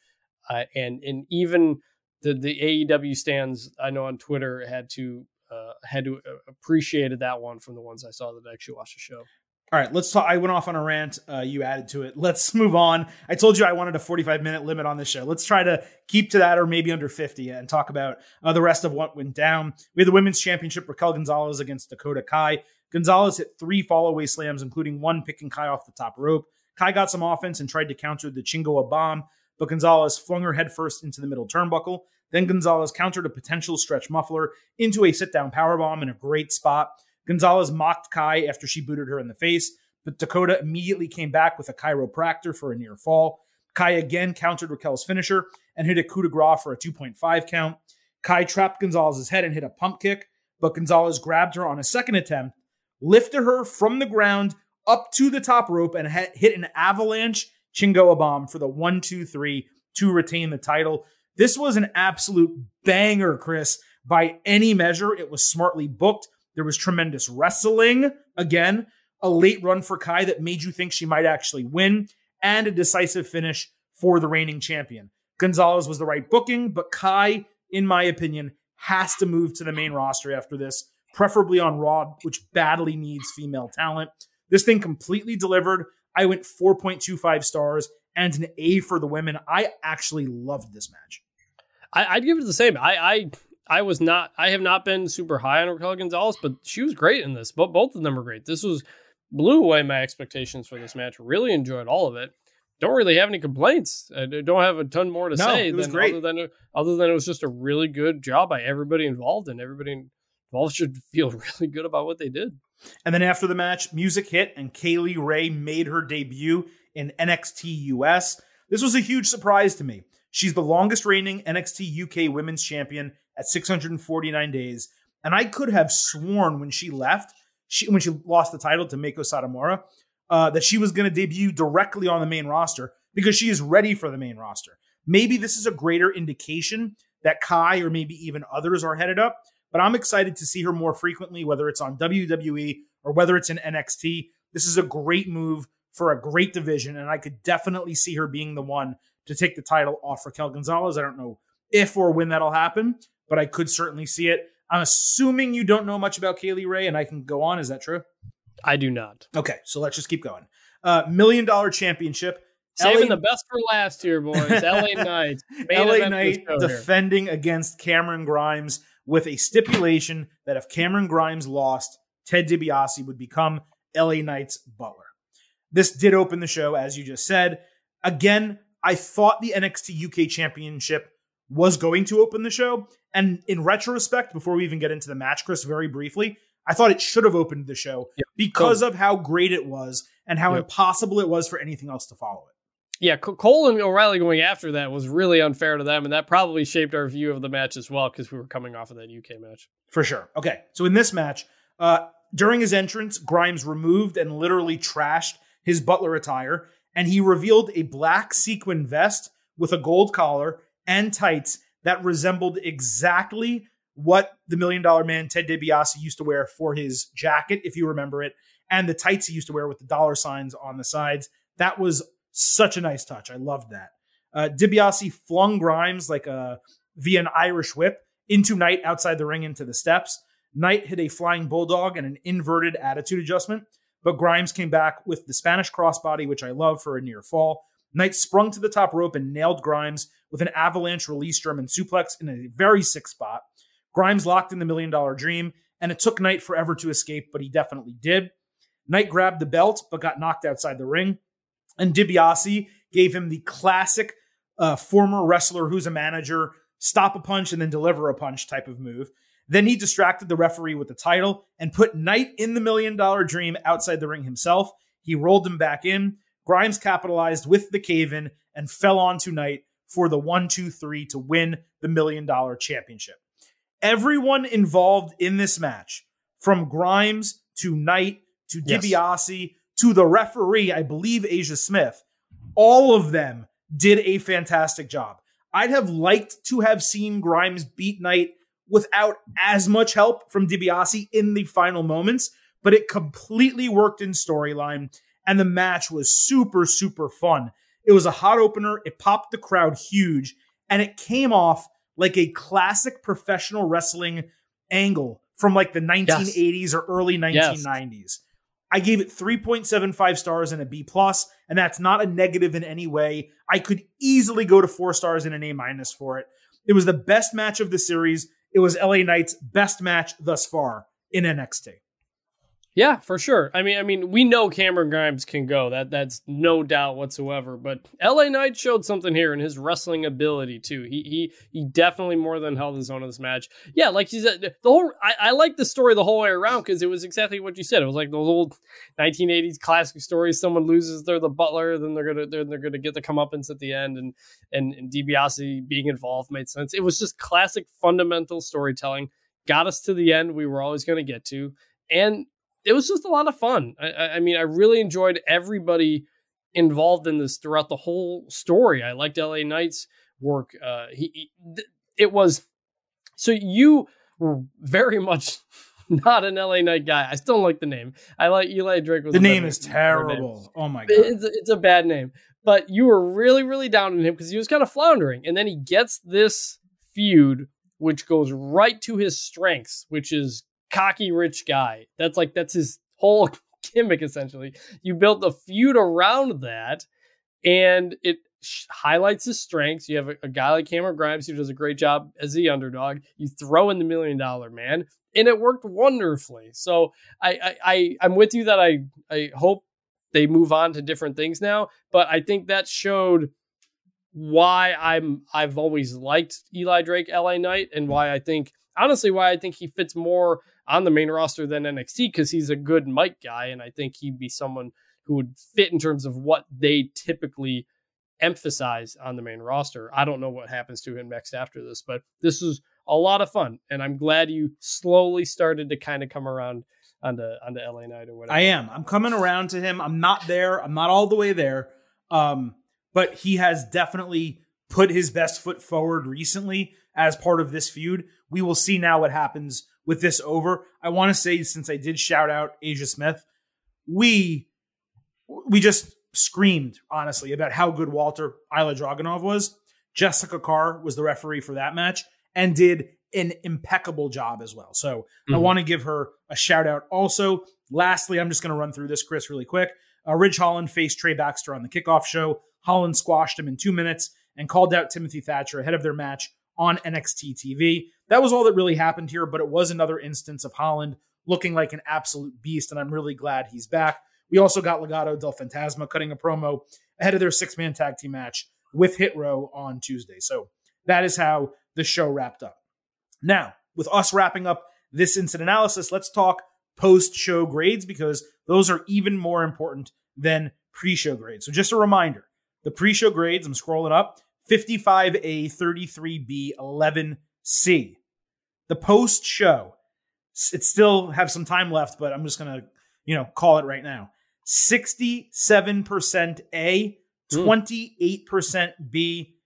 uh, and and even the the AEW stands I know on Twitter had to uh, had to uh, appreciated that one from the ones I saw that actually watched the show. All right, let's talk. I went off on a rant. Uh, you added to it. Let's move on. I told you I wanted a 45 minute limit on this show. Let's try to keep to that or maybe under 50 and talk about uh, the rest of what went down. We had the women's championship, Raquel Gonzalez against Dakota Kai. Gonzalez hit three fall away slams, including one picking Kai off the top rope. Kai got some offense and tried to counter the Chingona bomb, but Gonzalez flung her headfirst into the middle turnbuckle. Then Gonzalez countered a potential stretch muffler into a sit down powerbomb in a great spot. Gonzalez mocked Kai after she booted her in the face, but Dakota immediately came back with a Kairopractor for a near fall. Kai again countered Raquel's finisher and hit a coup de grace for a 2.5 count. Kai trapped Gonzalez's head and hit a pump kick, but Gonzalez grabbed her on a second attempt, lifted her from the ground up to the top rope, and hit an avalanche Chingona bomb for the one, two, three to retain the title. This was an absolute banger, Chris. By any measure, it was smartly booked. There was tremendous wrestling. Again, a late run for Kai that made you think she might actually win, and a decisive finish for the reigning champion. Gonzalez was the right booking, but Kai, in my opinion, has to move to the main roster after this, preferably on Raw, which badly needs female talent. This thing completely delivered. I went 4.25 stars and an A for the women. I actually loved this match. I, I'd give it the same. I, I I was not. I have not been super high on Raquel Gonzalez, but she was great in this. But both of them were great. This was blew away my expectations for this match. Really enjoyed all of it. Don't really have any complaints. I don't have a ton more to No, say it was than great. other than other than it was just a really good job by everybody involved, and everybody involved should feel really good about what they did. And then after the match, music hit and Kay Lee Ray made her debut in NXT US. This was a huge surprise to me. She's the longest reigning NXT UK women's champion at 649 days. And I could have sworn when she left, she, when she lost the title to Meiko Satomura, uh, that she was going to debut directly on the main roster because she is ready for the main roster. Maybe this is a greater indication that Kai or maybe even others are headed up, but I'm excited to see her more frequently, whether it's on WWE or whether it's in NXT. This is a great move for a great division, and I could definitely see her being the one to take the title off Raquel Gonzalez. I don't know if or when that'll happen, but I could certainly see it. I'm assuming you don't know much about Kay Lee Ray, and I can go on. Is that true? I do not. Okay, so let's just keep going. Uh, million dollar championship. Saving LA the best for last here, boys. LA Knight. LA Knight show here. defending against Cameron Grimes with a stipulation that if Cameron Grimes lost, Ted DiBiase would become LA Knight's butler. This did open the show, as you just said. Again, I thought the NXT UK Championship was going to open the show. And in retrospect, before we even get into the match, Chris, very briefly, I thought it should have opened the show Yep. because of how great it was and how Yep. impossible it was for anything else to follow it. Yeah, Cole and O'Reilly going after that was really unfair to them, and that probably shaped our view of the match as well because we were coming off of that UK match. For sure. Okay. So in this match, uh, during his entrance, Grimes removed and literally trashed his butler attire, and he revealed a black sequin vest with a gold collar and tights that resembled exactly what the Million Dollar Man Ted DiBiase used to wear for his jacket, if you remember it, and the tights he used to wear with the dollar signs on the sides. That was such a nice touch. I loved that. Uh, DiBiase flung Grimes like a via an Irish whip into Knight outside the ring into the steps. Knight hit a flying bulldog and an inverted attitude adjustment, but Grimes came back with the Spanish crossbody, which I love for a near fall. Knight sprung to the top rope and nailed Grimes with an avalanche release German suplex in a very sick spot. Grimes locked in the million dollar dream, and it took Knight forever to escape, but he definitely did. Knight grabbed the belt, but got knocked outside the ring. And DiBiase gave him the classic uh, former wrestler who's a manager stop a punch and then deliver a punch type of move. Then he distracted the referee with the title and put Knight in the million dollar dream outside the ring himself. He rolled him back in. Grimes capitalized with the cave in and fell onto Knight for the one, two, three to win the million dollar championship. Everyone involved in this match, from Grimes to Knight to Yes. DiBiase to the referee, I believe Aja Smith, all of them did a fantastic job. I'd have liked to have seen Grimes beat Knight without as much help from DiBiase in the final moments, but it completely worked in storyline, and the match was super, super fun. It was a hot opener. It popped the crowd huge, and it came off like a classic professional wrestling angle from like the 1980s or early 1990s. I gave it 3.75 stars and a B plus, and that's not a negative in any way. I could easily go to four stars and an A minus for it. It was the best match of the series. It was LA Knight's best match thus far in NXT. Yeah, for sure. I mean, I mean, we know Cameron Grimes can go. That that's no doubt whatsoever. But LA Knight showed something here in his wrestling ability too. He he he definitely more than held his own in this match. Yeah, like he said, the whole I, I like the story the whole way around because it was exactly what you said. It was like those old 1980s classic stories. Someone loses, they're the butler, then they're gonna they're, they're gonna get the comeuppance at the end, and and and DiBiase being involved made sense. It was just classic fundamental storytelling. Got us to the end we were always going to get to, and it was just a lot of fun. I, I mean, I really enjoyed everybody involved in this throughout the whole story. I liked LA Knight's work. Uh, he, he th- it was so you were very much not an LA Knight guy. I still don't like the name. I like Eli Drake. Was The name is better name. terrible. Oh my god. It's, it's a bad name. But you were really, really down on him because he was kind of floundering. And then he gets this feud, which goes right to his strengths, which is cocky rich guy. That's like, that's his whole gimmick, essentially. You built a feud around that, and it highlights his strengths. You have a, a guy like Cameron Grimes who does a great job as the underdog. You throw in the million dollar man, and it worked wonderfully. So I, I, I I'm with you that I, I hope they move on to different things now. But I think that showed why I'm I've always liked Eli Drake, LA Knight, and why I think honestly why I think he fits more on the main roster than NXT because he's a good mic guy, and I think he'd be someone who would fit in terms of what they typically emphasize on the main roster. I don't know what happens to him next after this, but this was a lot of fun, and I'm glad you slowly started to kind of come around onto onto LA Knight or whatever. I am. I'm coming around to him. I'm not there. I'm not all the way there. Um, but he has definitely put his best foot forward recently as part of this feud. We will see now what happens with this over. I want to say, since I did shout out Aja Smith, we we just screamed honestly about how good Walter Ilja Dragunov was. Jessica Carr was the referee for that match and did an impeccable job as well. So I Mhm. want to give her a shout out. Also, lastly, I'm just going to run through this, Chris, really quick. Uh, Ridge Holland faced Trey Baxter on the kickoff show. Holland squashed him in two minutes and called out Timothy Thatcher ahead of their match on NXT TV. That was all that really happened here, but it was another instance of Holland looking like an absolute beast, and I'm really glad he's back. We also got Legado del Fantasma cutting a promo ahead of their six man tag team match with Hit Row on Tuesday. So that is how the show wrapped up. Now, with us wrapping up this instant analysis, let's talk post show grades because those are even more important than pre show grades. So, just a reminder the pre show grades, I'm scrolling up 55A, 33B, 11C. The post show, it still have some time left, but I'm just going to, you know, call it right now 67% A, Hmm. 28% B,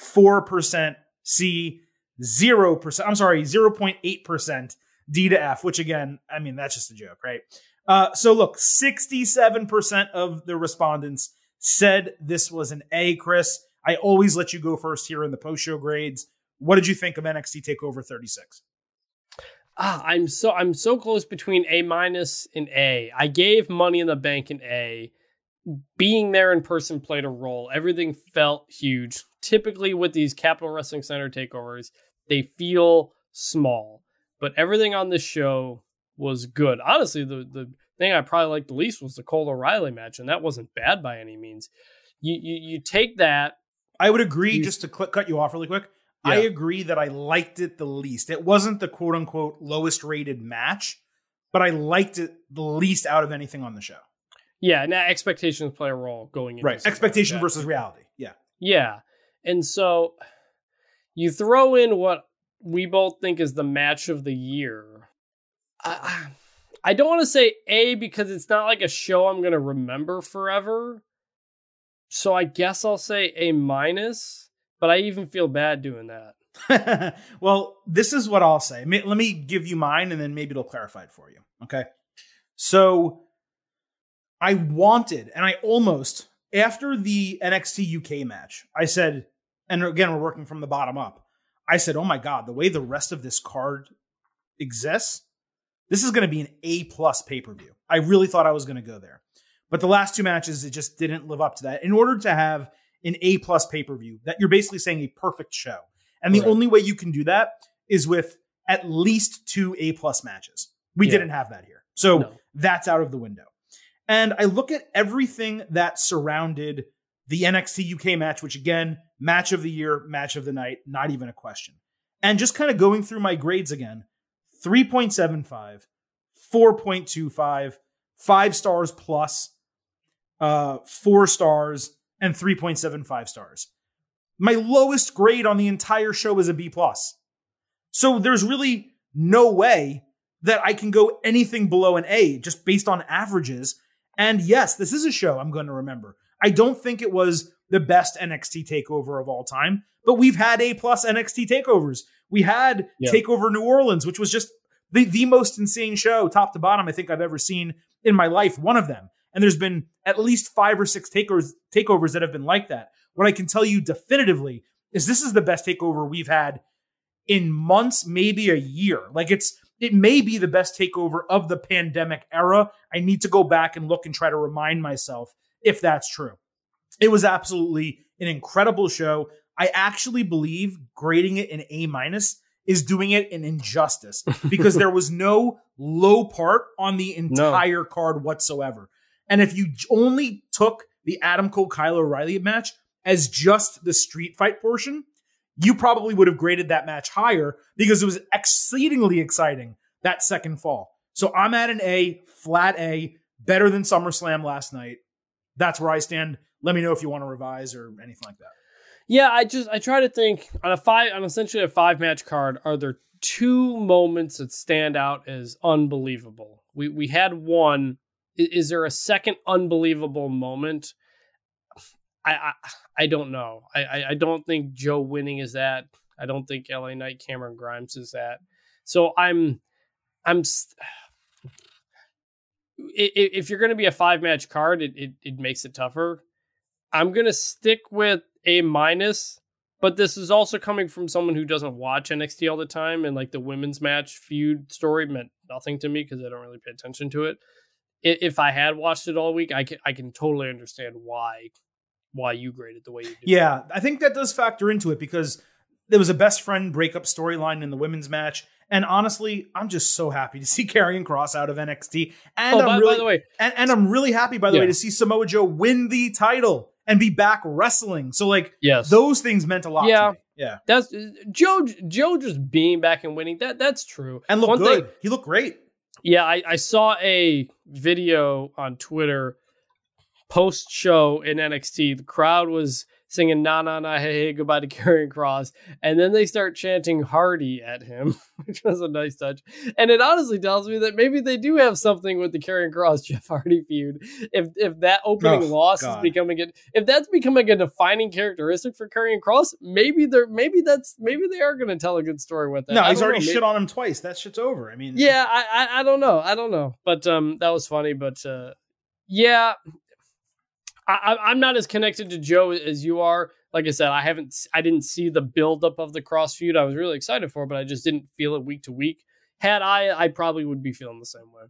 4% C, 0%, I'm sorry, 0.8% D to F, which again, I mean, that's just a joke, right? Uh, so look, 67% of the respondents said this was an A, Chris. I always let you go first here in the post show grades. What did you think of NXT Takeover 36? Ah, I'm so I'm so close between A minus and A. I gave Money in the Bank an A. Being there in person played a role. Everything felt huge. Typically, with these Capitol Wrestling Center takeovers, they feel small, but everything on this show was good. Honestly, the the thing I probably liked the least was the Cole O'Reilly match, and that wasn't bad by any means. You you, you take that. I would agree. You, just to cl- cut you off really quick, yeah. I agree that I liked it the least. It wasn't the quote unquote lowest rated match, but I liked it the least out of anything on the show. Yeah, now expectations play a role going into right. Expectation like versus reality. Yeah, yeah, and so you throw in what we both think is the match of the year. I, I don't want to say A because it's not like a show I'm going to remember forever. So I guess I'll say A minus, but I even feel bad doing that. well, this is what I'll say. Let me give you mine and then maybe it'll clarify it for you. Okay. So I wanted, and I almost, after the NXT UK match, I said, and again, we're working from the bottom up. I said, oh my God, the way the rest of this card exists, this is going to be an A plus pay per view. I really thought I was going to go there. But the last two matches, it just didn't live up to that. In order to have an A plus pay per view, that you're basically saying a perfect show. And the right. only way you can do that is with at least two A plus matches. We yeah. didn't have that here. So no. that's out of the window. And I look at everything that surrounded the NXT UK match, which again, match of the year, match of the night, not even a question. And just kind of going through my grades again 3.75, 4.25, five stars plus, uh, four stars, and 3.75 stars. My lowest grade on the entire show is a B plus. So there's really no way that I can go anything below an A just based on averages. And yes, this is a show I'm going to remember. I don't think it was the best NXT takeover of all time, but we've had A plus NXT takeovers. We had yeah. Takeover New Orleans, which was just the, the most insane show, top to bottom, I think I've ever seen in my life. One of them. And there's been at least five or six takeovers, takeovers that have been like that. What I can tell you definitively is this is the best takeover we've had in months, maybe a year. Like it's, it may be the best takeover of the pandemic era. I need to go back and look and try to remind myself if that's true. It was absolutely an incredible show. I actually believe grading it an A minus is doing it an injustice because there was no low part on the entire no. card whatsoever. And if you only took the Adam Cole Kyle O'Reilly match as just the street fight portion, you probably would have graded that match higher because it was exceedingly exciting that second fall. So I'm at an A, flat A, better than SummerSlam last night. That's where I stand. Let me know if you want to revise or anything like that. Yeah, I just I try to think on a five on essentially a five match card. Are there two moments that stand out as unbelievable? We we had one. Is, there a second unbelievable moment? I I, I don't know. I, I, I don't think Joe winning is that. I don't think LA Knight Cameron Grimes is that. So I'm I'm. If you're going to be a five match card, it, it, it makes it tougher. I'm going to stick with a minus, but this is also coming from someone who doesn't watch NXT all the time, and like the women's match feud story meant nothing to me because I don't really pay attention to it. If I had watched it all week, I can I can totally understand why why you graded the way you did. Yeah, I think that does factor into it because there was a best friend breakup storyline in the women's match. And honestly, I'm just so happy to see Karrion Kross out of NXT. And oh, I'm by, really, by the way, and, and, I'm really happy, by the yeah. way, to see Samoa Joe win the title and be back wrestling. So like yes. those things meant a lot yeah. Yeah. That's Joe Joe just being back and winning. That that's true. And look One good. Thing, he looked great. Yeah, I, I saw a video on Twitter post show in NXT. The crowd was singing "Na Na Na Hey Hey Goodbye to Karrion Kross, and then they start chanting "Hardy" at him, which was a nice touch. And it honestly tells me that maybe they do have something with the Karrion Kross Jeff Hardy feud. If if that opening Oh, loss God. is becoming a, if that's becoming a defining characteristic for Karrion Kross, maybe they're maybe that's maybe they are going to tell a good story with that. No, he's already know. Maybe- shit on him twice. That shit's over. I mean, yeah, I, I I don't know. I don't know. But um that was funny, but uh yeah. I, I'm not as connected to Joe as you are. Like I said, I haven't, I didn't see the buildup of the Kross feud. I was really excited for, but I just didn't feel it week to week. Had I, I probably would be feeling the same way.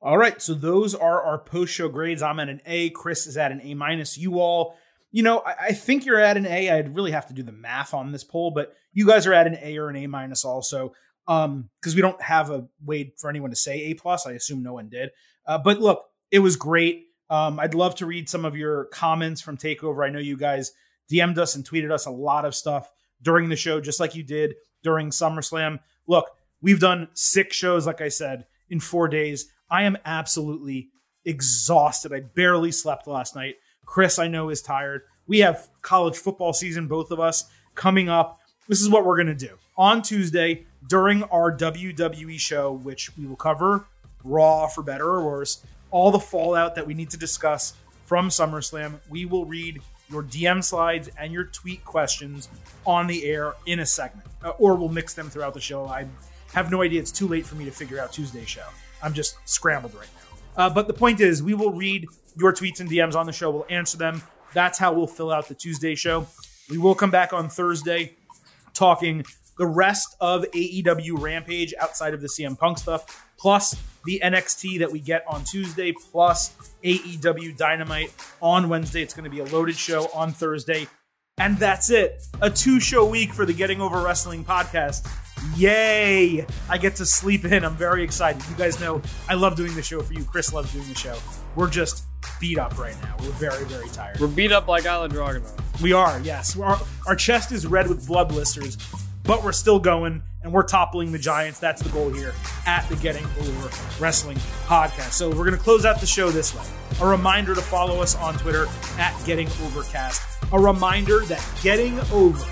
All right, so those are our post show grades. I'm at an A. Chris is at an A minus. You all, you know, I, I think you're at an A. I'd really have to do the math on this poll, but you guys are at an A or an A minus also, um, because we don't have a way for anyone to say A plus. I assume no one did. Uh, but look, it was great. Um, I'd love to read some of your comments from Takeover. I know you guys DM'd us and tweeted us a lot of stuff during the show, just like you did during SummerSlam. Look, we've done six shows, like I said, in four days. I am absolutely exhausted. I barely slept last night. Chris, I know, is tired. We have college football season, both of us, coming up. This is what we're going to do. On Tuesday, during our WWE show, which we will cover raw for better or worse, all the fallout that we need to discuss from SummerSlam, we will read your DM slides and your tweet questions on the air in a segment, uh, or we'll mix them throughout the show. I have no idea. It's too late for me to figure out Tuesday's show. I'm just scrambled right now. Uh, but the point is, we will read your tweets and DMs on the show. We'll answer them. That's how we'll fill out the Tuesday show. We will come back on Thursday talking the rest of AEW Rampage outside of the CM Punk stuff, plus the NXT that we get on Tuesday, plus AEW Dynamite on Wednesday. It's going to be a loaded show on Thursday. And that's it. A two show week for the Getting Over Wrestling podcast. Yay! I get to sleep in. I'm very excited. You guys know I love doing the show for you. Chris loves doing the show. We're just beat up right now. We're very, very tired. We're beat up like Ilja Dragunov. We are, yes. Our, our chest is red with blood blisters, but we're still going and we're toppling the Giants. That's the goal here at the Getting Over Wrestling podcast. So we're going to close out the show this way. A reminder to follow us on Twitter at Getting Overcast. A reminder that Getting Over,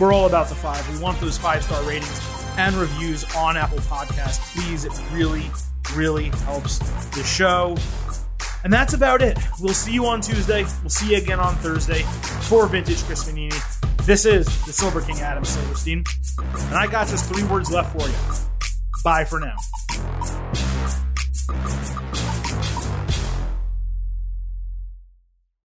we're all about the five. We want those five star ratings and reviews on Apple Podcasts. Please, it really, really helps the show. And that's about it. We'll see you on Tuesday. We'll see you again on Thursday for Vintage Chris Vannini. This is the Silver King Adam Silverstein. And I got just three words left for you. Bye for now.